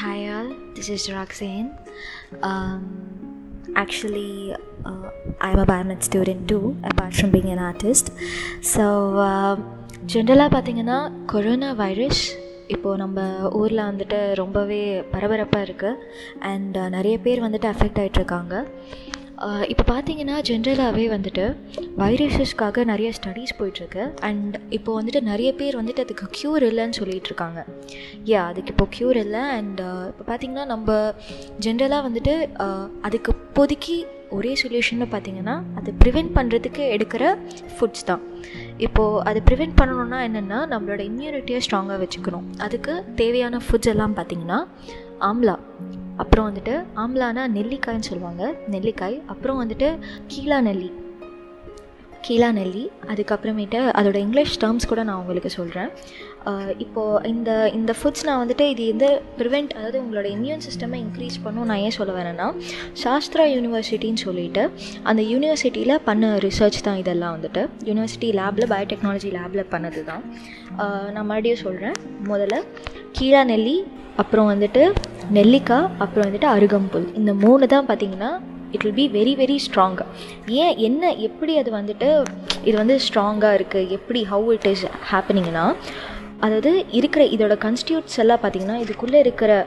Hi all, this is Roxanne. Um, actually, uh, I'm a biomed student too, apart from being an artist. So, uh, ஜென்ரலாக பார்த்தீங்கன்னா corona virus இப்போது நம்ம ஊரில் வந்துட்டு ரொம்பவே பரபரப்பாக இருக்குது அண்ட் uh, நிறைய பேர் வந்துட்டு அஃபெக்ட் ஆகிட்ருக்காங்க இப்போ பார்த்தீங்கன்னா ஜென்ரலாகவே வந்துட்டு வைரஸஸ்க்காக நிறைய ஸ்டடீஸ் போயிட்டுருக்கு. அண்ட் இப்போ வந்துட்டு நிறைய பேர் வந்துட்டு அதுக்கு க்யூர் இல்லைன்னு சொல்லிகிட்டு இருக்காங்க. ஏ அதுக்கு இப்போ க்யூர் இல்லை. அண்ட் இப்போ பார்த்தீங்கன்னா நம்ம ஜென்ரலாக வந்துட்டு அதுக்கு இப்போதைக்கு ஒரே சொல்யூஷன்னு பார்த்தீங்கன்னா அது ப்ரிவெண்ட் பண்ணுறதுக்கு எடுக்கிற ஃபுட்ஸ் தான். இப்போது அதை ப்ரிவெண்ட் பண்ணணுன்னா என்னென்னா நம்மளோட இம்யூனிட்டியை ஸ்ட்ராங்காக வச்சுக்கணும். அதுக்கு தேவையான ஃபுட்ஸ் எல்லாம் பார்த்திங்கன்னா ஆம்லா அப்புறம் வந்துட்டு ஆம்லானா நெல்லிக்காய்ன்னு சொல்லுவாங்க. நெல்லிக்காய் அப்புறம் வந்துட்டு கீழா நெல்லி. கீழா நெல்லி அதுக்கப்புறமேட்டு அதோட இங்கிலீஷ் டேர்ம்ஸ் கூட நான் உங்களுக்கு சொல்கிறேன் இப்போது இந்த இந்த ஃபுட்ஸ் நான் வந்துட்டு இது எந்த ப்ரிவெண்ட் அதாவது உங்களோட இம்யூன் சிஸ்டமை இன்க்ரீஸ் பண்ணும் நான் ஏன் சொல்ல வரேன்னா சாஸ்திரா யூனிவர்சிட்டின்னு சொல்லிட்டு அந்த யூனிவர்சிட்டியில் பண்ண ரிசர்ச் தான் இதெல்லாம் வந்துட்டு. யூனிவர்சிட்டி லேபில் பயோடெக்னாலஜி லேபில் பண்ணது தான் நான் மறுபடியும் சொல்கிறேன் முதல்ல கீழா நெல்லி அப்புறம் வந்துட்டு நெல்லிக்காய் அப்புறம் வந்துட்டு அருகம்புல். இந்த மூணு தான் பார்த்திங்கன்னா it will be very very strong ஏன் என்ன எப்படி அது வந்துட்டு இது வந்து ஸ்ட்ராங்காக இருக்குது எப்படி ஹவு இட் இஸ் ஹேப்பனிங்னா அதாவது இருக்கிற இதோட கன்ஸ்டியூட்ஸ் எல்லாம் பார்த்திங்கன்னா இதுக்குள்ளே இருக்கிற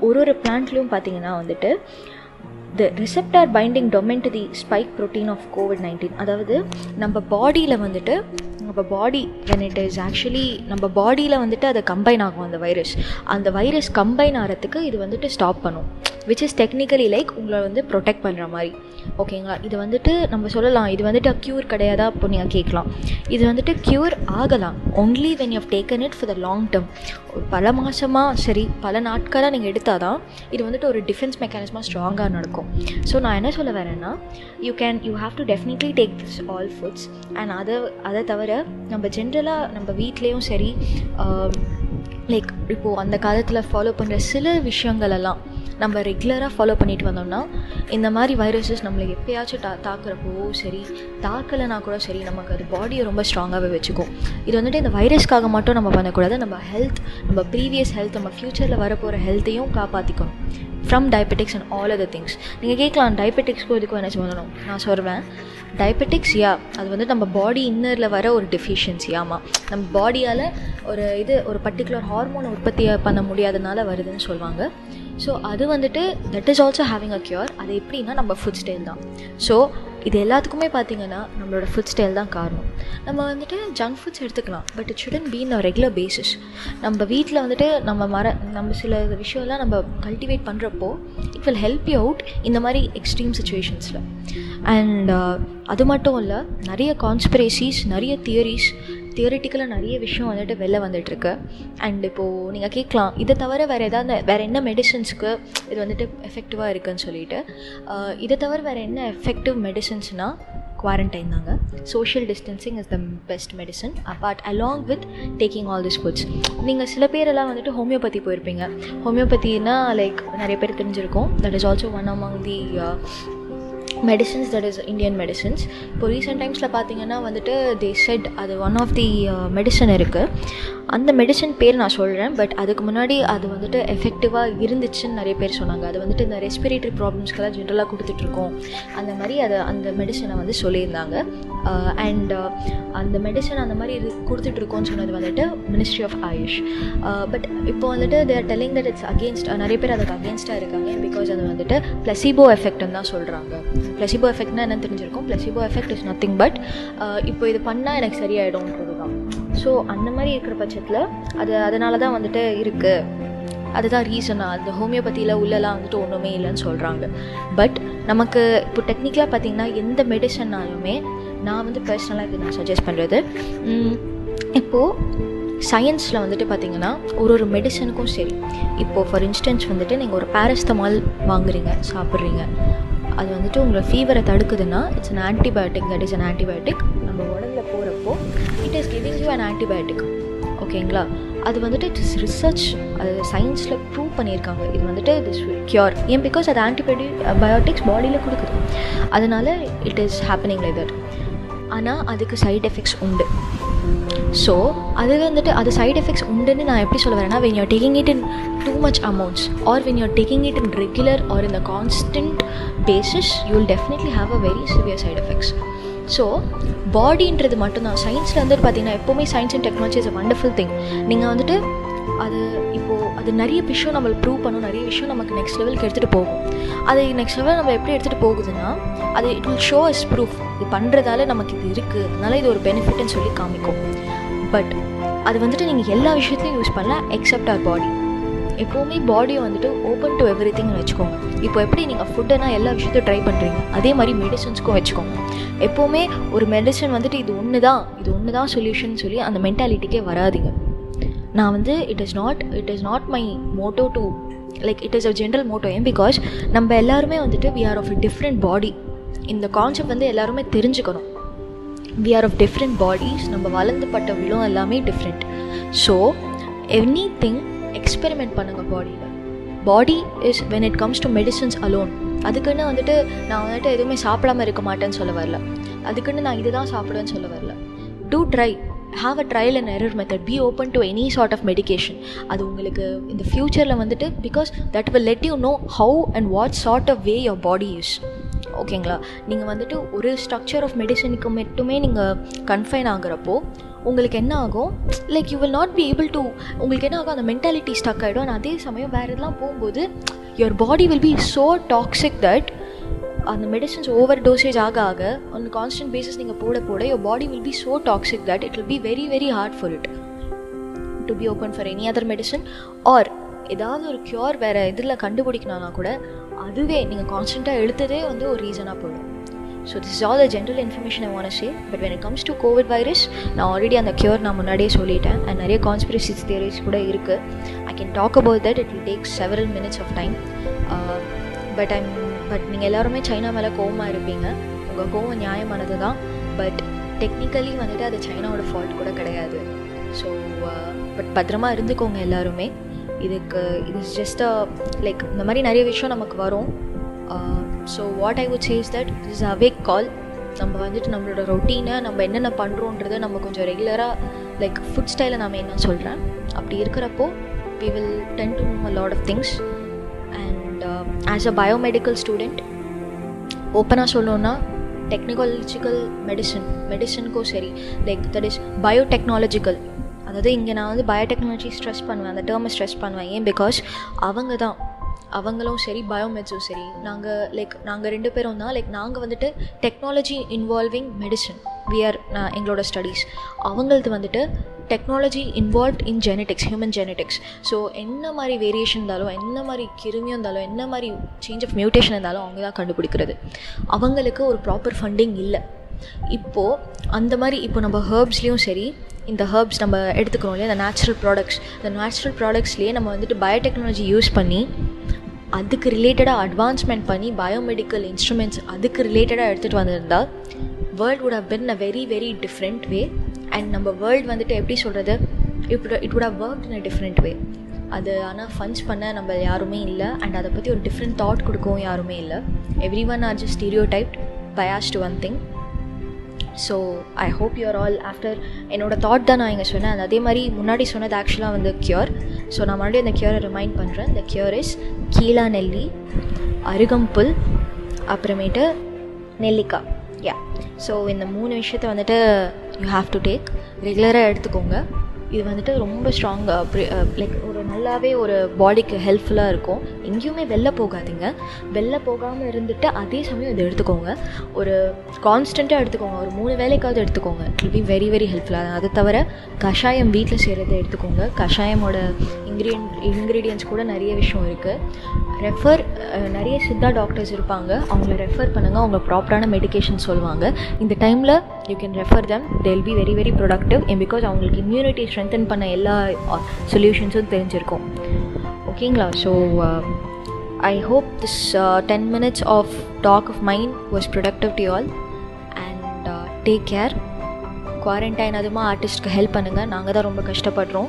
ஒரு ஒரு பிளான்ட்லேயும் பார்த்திங்கன்னா வந்துட்டு the receptor binding domain the spike protein of COVID nineteen அதாவது நம்ம பாடியில் வந்துட்டு நம்ம body when it is actually நம்ம பாடியில் வந்துட்டு அதை கம்பைன் ஆகும் அந்த வைரஸ் அந்த வைரஸ் கம்பைன் ஆகிறதுக்கு இது வந்துட்டு ஸ்டாப் பண்ணும். விச் இஸ் டெக்னிக்கலி லைக் உங்களை வந்து ப்ரொடெக்ட் பண்ணுற மாதிரி. ஓகேங்களா இது வந்துட்டு நம்ம சொல்லலாம். இது வந்துட்டு க்யூர் கிடையாதா? அப்போ நீங்கள் கேட்கலாம். இது வந்துட்டு க்யூர் ஆகலாம். Only when you taken it for the long term பல மாதமாக சரி பல நாட்களாக நீங்கள் எடுத்தால் தான் இது வந்துட்டு ஒரு டிஃபென்ஸ் மெக்கானிசமாக ஸ்ட்ராங்காக நடக்கும். ஸோ நான் என்ன சொல்ல வரேன்னா you can you have to definitely take this all foods and அதை அதை தவிர நம்ம ஜென்ரலாக நம்ம வீட்லேயும் சரி லைக் இப்போது அந்த காலத்தில் ஃபாலோ பண்ணுற சில விஷயங்களெல்லாம் நம்ம ரெகுலராக ஃபாலோ பண்ணிட்டு வந்தோம்னா இந்த மாதிரி வைரஸஸ் நம்மளை எப்பயாச்சும் தா தாக்குறப்போ சரி தாக்கலைனா கூட சரி நமக்கு அது பாடியை ரொம்ப ஸ்ட்ராங்காகவே வச்சுக்கும். இது வந்துட்டு இந்த வைரஸ்க்காக மட்டும் நம்ம பண்ணக்கூடாது. நம்ம ஹெல்த் நம்ம ப்ரீவியஸ் ஹெல்த் நம்ம ஃப்யூச்சரில் வரப்போகிற ஹெல்த்தையும் காப்பாற்றிக்கணும் from diabetics and all other things நீங்கள் கேட்கலாம் டயபெட்டிக்ஸ்க்கும் இதுக்கும் என்ன சொல்லணும் நான் சொல்வேன் டயபெட்டிக்ஸ் யா அது வந்து நம்ம பாடி இன்னரில் வர ஒரு டெஃபிஷியன்சி ஆமாம் நம்ம பாடியால் ஒரு இது ஒரு பர்டிகுலர் ஹார்மோன் உற்பத்தி பண்ண முடியாதனால வருதுன்னு சொல்லுவாங்க ஸோ அது வந்துட்டு that is also having a cure அது எப்படின்னா நம்ம ஃபுட் ஸ்டைல் தான். ஸோ இது எல்லாத்துக்குமே பார்த்தீங்கன்னா நம்மளோட ஃபுட் ஸ்டைல் தான் காரணம். நம்ம வந்துட்டு ஜங்க் ஃபுட்ஸ் எடுத்துக்கலாம் but it shouldn't be in regular basis நம்ம வீட்டில் வந்துட்டு நம்ம மர நம்ம சில விஷயம்லாம் நம்ம கல்டிவேட் பண்ணுறப்போ it will help you out இந்த மாதிரி எக்ஸ்ட்ரீம் சுச்சுவேஷன்ஸில் அண்ட் அது மட்டும் இல்லை நிறைய கான்ஸ்பிரேசிஸ் நிறைய தியரிஸ் தியரிட்டிக்கலாக நிறைய விஷயம் வந்துட்டு வெளில வந்துட்டுருக்கு. அண்ட் இப்போது நீங்கள் கேட்கலாம் இதை தவிர வேறு ஏதாவது வேறு என்ன மெடிசன்ஸுக்கு இது வந்துட்டு எஃபெக்டிவாக இருக்குதுன்னு சொல்லிட்டு இதை தவிர வேறு என்ன எஃபெக்டிவ் மெடிசன்ஸ்னால் குவாரண்டைன் தாங்க. Social distancing is the best medicine apart along with taking all this foods நீங்கள் சில பேரெல்லாம் வந்துட்டு ஹோமியோபதி போயிருப்பீங்க. ஹோமியோபதினா லைக் நிறைய பேர் தெரிஞ்சிருக்கும். That is also one among the medicines that is Indian medicines இப்போ ரீசெண்ட் டைம்ஸில் பார்த்தீங்கன்னா வந்துட்டு தே செட் அது ஒன் ஆஃப் தி மெடிசன் இருக்குது அந்த மெடிசன் பேர் நான் சொல்கிறேன் பட் அதுக்கு முன்னாடி அது வந்துட்டு எஃபெக்டிவாக இருந்துச்சுன்னு நிறைய பேர் சொன்னாங்க. அது வந்துட்டு இந்த ரெஸ்பிரேட்டரி ப்ராப்ளம்ஸ்க்கெல்லாம் ஜென்ரலாக கொடுத்துட்ருக்கோம். அந்த மாதிரி அதை அந்த மெடிசனை வந்து சொல்லியிருந்தாங்க. அண்ட் அந்த மெடிசன் அந்த மாதிரி இது கொடுத்துட்ருக்கோன்னு சொன்னது வந்துட்டு மினிஸ்ட்ரி ஆஃப் ஆயுஷ் பட் இப்போ வந்துட்டு they're telling that it's against நிறைய பேர் அதுக்கு அகேன்ஸ்டாக இருக்காங்க பிகாஸ் அது வந்துட்டு ப்ளசிபோ எஃபெக்ட்னு தான் சொல்கிறாங்க ப்ளசிபோ எஃபெக்ட்னா என்ன தெரிஞ்சிருக்கும். Placebo effect is nothing but இப்போ இது பண்ணால் எனக்கு சரியாயிடும்ன்றது தான் ஸோ அந்த மாதிரி இருக்கிற பட்சத்தில் அது அதனால தான் வந்துட்டு இருக்குது அதுதான் ரீசனாக அந்த ஹோமியோபதியில் உள்ளலாம் வந்துட்டு ஒன்றுமே இல்லைன்னு சொல்கிறாங்க பட் நமக்கு இப்போ டெக்னிக்கலாக பார்த்திங்கன்னா எந்த மெடிசன்னாலுமே நான் வந்து பர்சனலாக இது நான் சஜஸ்ட் பண்ணுறது இப்போது சயின்ஸில் வந்துட்டு பார்த்திங்கன்னா ஒரு ஒரு மெடிசனுக்கும் சரி. இப்போது ஃபார் இன்ஸ்டன்ஸ் வந்துட்டு நீங்கள் ஒரு பேரஸ்தமால் வாங்குறீங்க சாப்பிட்றீங்க. அது வந்துட்டு உங்களை ஃபீவரை தடுக்குதுன்னா it's an antibiotic that is an antibiotic நம்ம உடம்புல போகிறப்போ it is giving you an antibiotic ஓகேங்களா அது வந்துட்டு இட் இஸ் ரிசர்ச் அது சயின்ஸில் ப்ரூவ் பண்ணியிருக்காங்க. இது வந்துட்டு திஸ் வில் க்யூர் ஏன்? பிகாஸ் அது ஆன்டிபயோட்டிக் பயோட்டிக்ஸ் பாடியில் கொடுக்குது. அதனால் it is happening like that ஆனால் அதுக்கு சைட் எஃபெக்ட்ஸ் உண்டு. ஸோ அது வந்துட்டு அது சைட் எஃபெக்ட்ஸ் உண்டுன்னு நான் எப்படி சொல்ல வரேன்னா when you're taking it in too much amounts or when you're taking it in regular or in the constant basis you will definitely have a very severe side effects so பாடின்றது மட்டும்தான் சயின்ஸில் வந்துட்டு பார்த்தீங்கன்னா எப்போவுமே science and technology is a wonderful thing நீங்கள் வந்துட்டு அது இப்போது அது நிறைய விஷயம் நம்மளுக்கு ப்ரூவ் பண்ணும் நிறைய விஷயம் நமக்கு நெக்ஸ்ட் லெவலுக்கு எடுத்துகிட்டு போகும். அது நெக்ஸ்ட் லெவல் நம்ம எப்படி எடுத்துகிட்டு போகுதுன்னா அது it will show is proof இது பண்ணுறதால நமக்கு இது இருக்குது அதனால இது ஒரு பெனிஃபிட்னு சொல்லி காமிக்கும். பட் அது வந்துட்டு நீங்கள் எல்லா விஷயத்துலையும் யூஸ் பண்ணலாம் எக்ஸப்ட் அவர் பாடி எப்போவுமே பாடியை வந்துட்டு ஓப்பன் டு எவ்ரி திங்னு வச்சுக்கோங்க. இப்போ எப்படி நீங்கள் ஃபுட்டுனா எல்லா விஷயத்தையும் ட்ரை பண்ணுறீங்க அதே மாதிரி மெடிசன்ஸ்க்கும் வச்சுக்கோங்க. எப்போவுமே ஒரு மெடிசன் வந்துட்டு இது ஒன்று தான் இது ஒன்று தான் சொல்யூஷன் சொல்லி அந்த மென்டாலிட்டிக்கே வராதிங்க. நான் வந்து it is not it is not my motto to like it is a general motto ஏன்? பிகாஸ் நம்ம எல்லாருமே வந்துட்டு we are of different body இந்த கான்செப்ட் வந்து எல்லாருமே தெரிஞ்சுக்கணும். We are of different bodies நம்ம வளர்ந்து பட்ட விழும் எல்லாமே different so any thing experiment பண்ணுங்கள் பாடியில் body is when it comes to medicines alone அதுக்குன்னு வந்துட்டு நான் வந்துட்டு எதுவுமே சாப்பிடாம இருக்க மாட்டேன்னு சொல்ல வரல. அதுக்குன்னு நான் இதுதான் சாப்பிடுவேன்னு சொல்ல வரல. To try have a trial and error method be open to any sort of medication அது உங்களுக்கு இந்த ஃப்யூச்சரில் வந்துட்டு because that will let you know how and what sort of way your body use ஓகேங்களா? நீங்கள் வந்துட்டு ஒரு ஸ்ட்ரக்சர் ஆஃப் மெடிசனுக்கு மட்டுமே நீங்கள் கன்ஃபைன் ஆகுறப்போ உங்களுக்கு என்ன ஆகும்? Like you will not be able to உங்களுக்கு என்ன ஆகும்? அந்த மென்டாலிட்டி ஸ்டக் ஆகிடும் அதே சமயம் வேறு இதெல்லாம் போகும்போது your body will be so toxic that அந்த மெடிசன்ஸ் ஓவர் டோசேஜ் ஆக ஆக ஆன் கான்ஸ்டன்ட் பேசிஸ் நீங்கள் போட போட your body will be so toxic that it will be very very hard for it to be open for any other medicine or ஏதாவது ஒரு cure வேறு இதில் கண்டுபிடிக்கணும்னா கூட அதுவே நீங்கள் கான்ஸ்டண்ட்டாக எழுத்ததே வந்து ஒரு ரீசனாக போயிடும். So this is all the general information I want say but when it comes to COVID virus நான் ஆல்ரெடி அந்த க்யூர் நான் முன்னாடியே சொல்லிட்டேன். அண்ட் நிறைய கான்ஸ்பிரசிஸ் தியரிஸ் கூட இருக்குது I can talk about that it will take several minutes of time but I'm but நீங்கள் எல்லாருமே சைனா மேலே கோவமாக இருப்பீங்க. உங்கள் கோவம் நியாயமானது தான் பட் டெக்னிக்கலி வந்துட்டு அது சைனாவோட ஃபால்ட் கூட கிடையாது. ஸோ பட் uh, பத்திரமா இருந்துக்கோங்க எல்லாருமே. இதுக்கு இது இஸ் ஜஸ்ட் அ லைக் இந்த மாதிரி நிறைய விஷயம் நமக்கு வரும். So what I would says that is awake call நம்ம வந்துட்டு நம்மளோட ரொட்டீனை நம்ம என்னென்ன பண்ணுறோன்றதை நம்ம கொஞ்சம் ரெகுலராக லைக் ஃபுட் ஸ்டைலை நம்ம என்ன சொல்கிறேன் அப்படி இருக்கிறப்போ we will tend to know a lot of things and as a biomedical student ஓப்பனாக சொல்லணுன்னா டெக்னிகாலஜிக்கல் மெடிசன் மெடிசனுக்கும் சரி லைக் தட் இஸ் பயோடெக்னாலஜிக்கல் அதாவது இங்கே நான் வந்து பயோடெக்னாலஜி ஸ்ட்ரெஸ் பண்ணுவேன் அந்த டேர்மை ஸ்ட்ரெஸ் பண்ணுவேன். ஏன்? பிகாஸ் அவங்க தான். அவங்களும் சரி பயோமெட்ஸும் சரி. நாங்கள் லைக் நாங்கள் ரெண்டு பேரும் தான் லைக் நாங்கள் வந்துட்டு technology involving medicine we are நான் எங்களோட ஸ்டடீஸ் அவங்களது வந்துட்டு technology involve in genetics human genetics so என்ன மாதிரி வேரியேஷன் இருந்தாலும் என்ன மாதிரி கிருமியும் இருந்தாலும் என்ன மாதிரி சேஞ்ச் ஆஃப் மியூட்டேஷன் இருந்தாலும் அவங்க தான் கண்டுபிடிக்கிறது. அவங்களுக்கு ஒரு ப்ராப்பர் ஃபண்டிங் இல்லை. இப்போது அந்த மாதிரி இப்போ நம்ம ஹர்ப்ஸ்லேயும் சரி இந்த ஹர்ப்ஸ் நம்ம எடுத்துக்கிறோம் இல்லையா? இந்த நேச்சுரல் ப்ராடக்ட்ஸ் இந்த நேச்சுரல் ப்ராடக்ட்ஸ்லேயே நம்ம வந்துட்டு பயோடெக்னாலஜி யூஸ் பண்ணி அதுக்கு ரிலேட்டடாக அட்வான்ஸ்மெண்ட் பண்ணி பயோமெடிக்கல் இன்ஸ்ட்ருமெண்ட்ஸ் அதுக்கு ரிலேட்டடாக எடுத்துகிட்டு வந்திருந்தால் world would have been a very very different way and நம்ம வேர்ல்டு வந்துட்டு எப்படி சொல்கிறது it it would have work in a different way அது ஆனால் ஃபன்ஸ் பண்ண நம்ம யாருமே இல்லை. அண்ட் அதை பற்றி ஒரு டிஃப்ரெண்ட் தாட் கொடுக்கவும் யாருமே இல்லை. Everyone are just stereotype bias to one thing so I hope you are all after என்னோடய தாட் தான் நான் இங்கே சொன்னேன். அதே மாதிரி முன்னாடி சொன்னது ஆக்சுவலாக வந்து க்யூர் ஸோ நான் மறுபடியும் அந்த க்யூரை ரிமைண்ட் பண்ணுறேன் இந்த க்யூர் இஸ் கீழா நெல்லி அருகம்புல் அப்புறமேட்டு நெல்லிக்காய். யா ஸோ இந்த மூணு விஷயத்த வந்துட்டு யூ ஹாவ் டு டேக் ரெகுலராக எடுத்துக்கோங்க. இது வந்துட்டு ரொம்ப ஸ்ட்ராங்காக லைக் uh, uh, ஒரு ஃபுல்லாகவே ஒரு பாடிக்கு ஹெல்ப்ஃபுல்லாக இருக்கும். எங்கேயுமே வெளில போகாதீங்க. வெளில போகாமல் இருந்துட்டு அதே சமயம் இதை எடுத்துக்கோங்க. ஒரு கான்ஸ்டண்ட்டாக எடுத்துக்கோங்க. ஒரு மூணு வேலைக்காவது எடுத்துக்கோங்க. இட் பி வெரி வெரி ஹெல்ப்ஃபுல்லாக அதை தவிர கஷாயம் வீட்டில் செய்கிறத எடுத்துக்கோங்க. கஷாயமோட இன்க்ரீடியன் இன்க்ரீடியன்ஸ் கூட நிறைய விஷயம் இருக்குது ரெஃபர் நிறைய சித்தா டாக்டர்ஸ் இருப்பாங்க. அவங்கள ரெஃபர் பண்ணுங்கள் அவங்க ப்ராப்பரான மெடிக்கேஷன் சொல்லுவாங்க. இந்த டைமில் you can refer them they'll be very very productive because அவங்களுக்கு இம்யூனிட்டி ஸ்ட்ரென்தன் பண்ண எல்லா சொல்யூஷன்ஸும் தெரிஞ்சிருக்கும். ஓகேங்களா so I hope this ten minutes of talk of mind was productive to all and take care quarantine அதுமா ஆர்டிஸ்ட்க்கு ஹெல்ப் பண்ணுங்கள் நாங்கள் தான் ரொம்ப கஷ்டப்படுறோம்.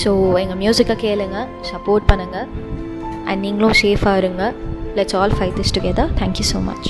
ஸோ எங்கள் மியூசிக்கை கேளுங்க. சப்போர்ட் பண்ணுங்கள் அண்ட் நீங்களும் சேஃபாக இருங்க. Let's all fight this together thank you so much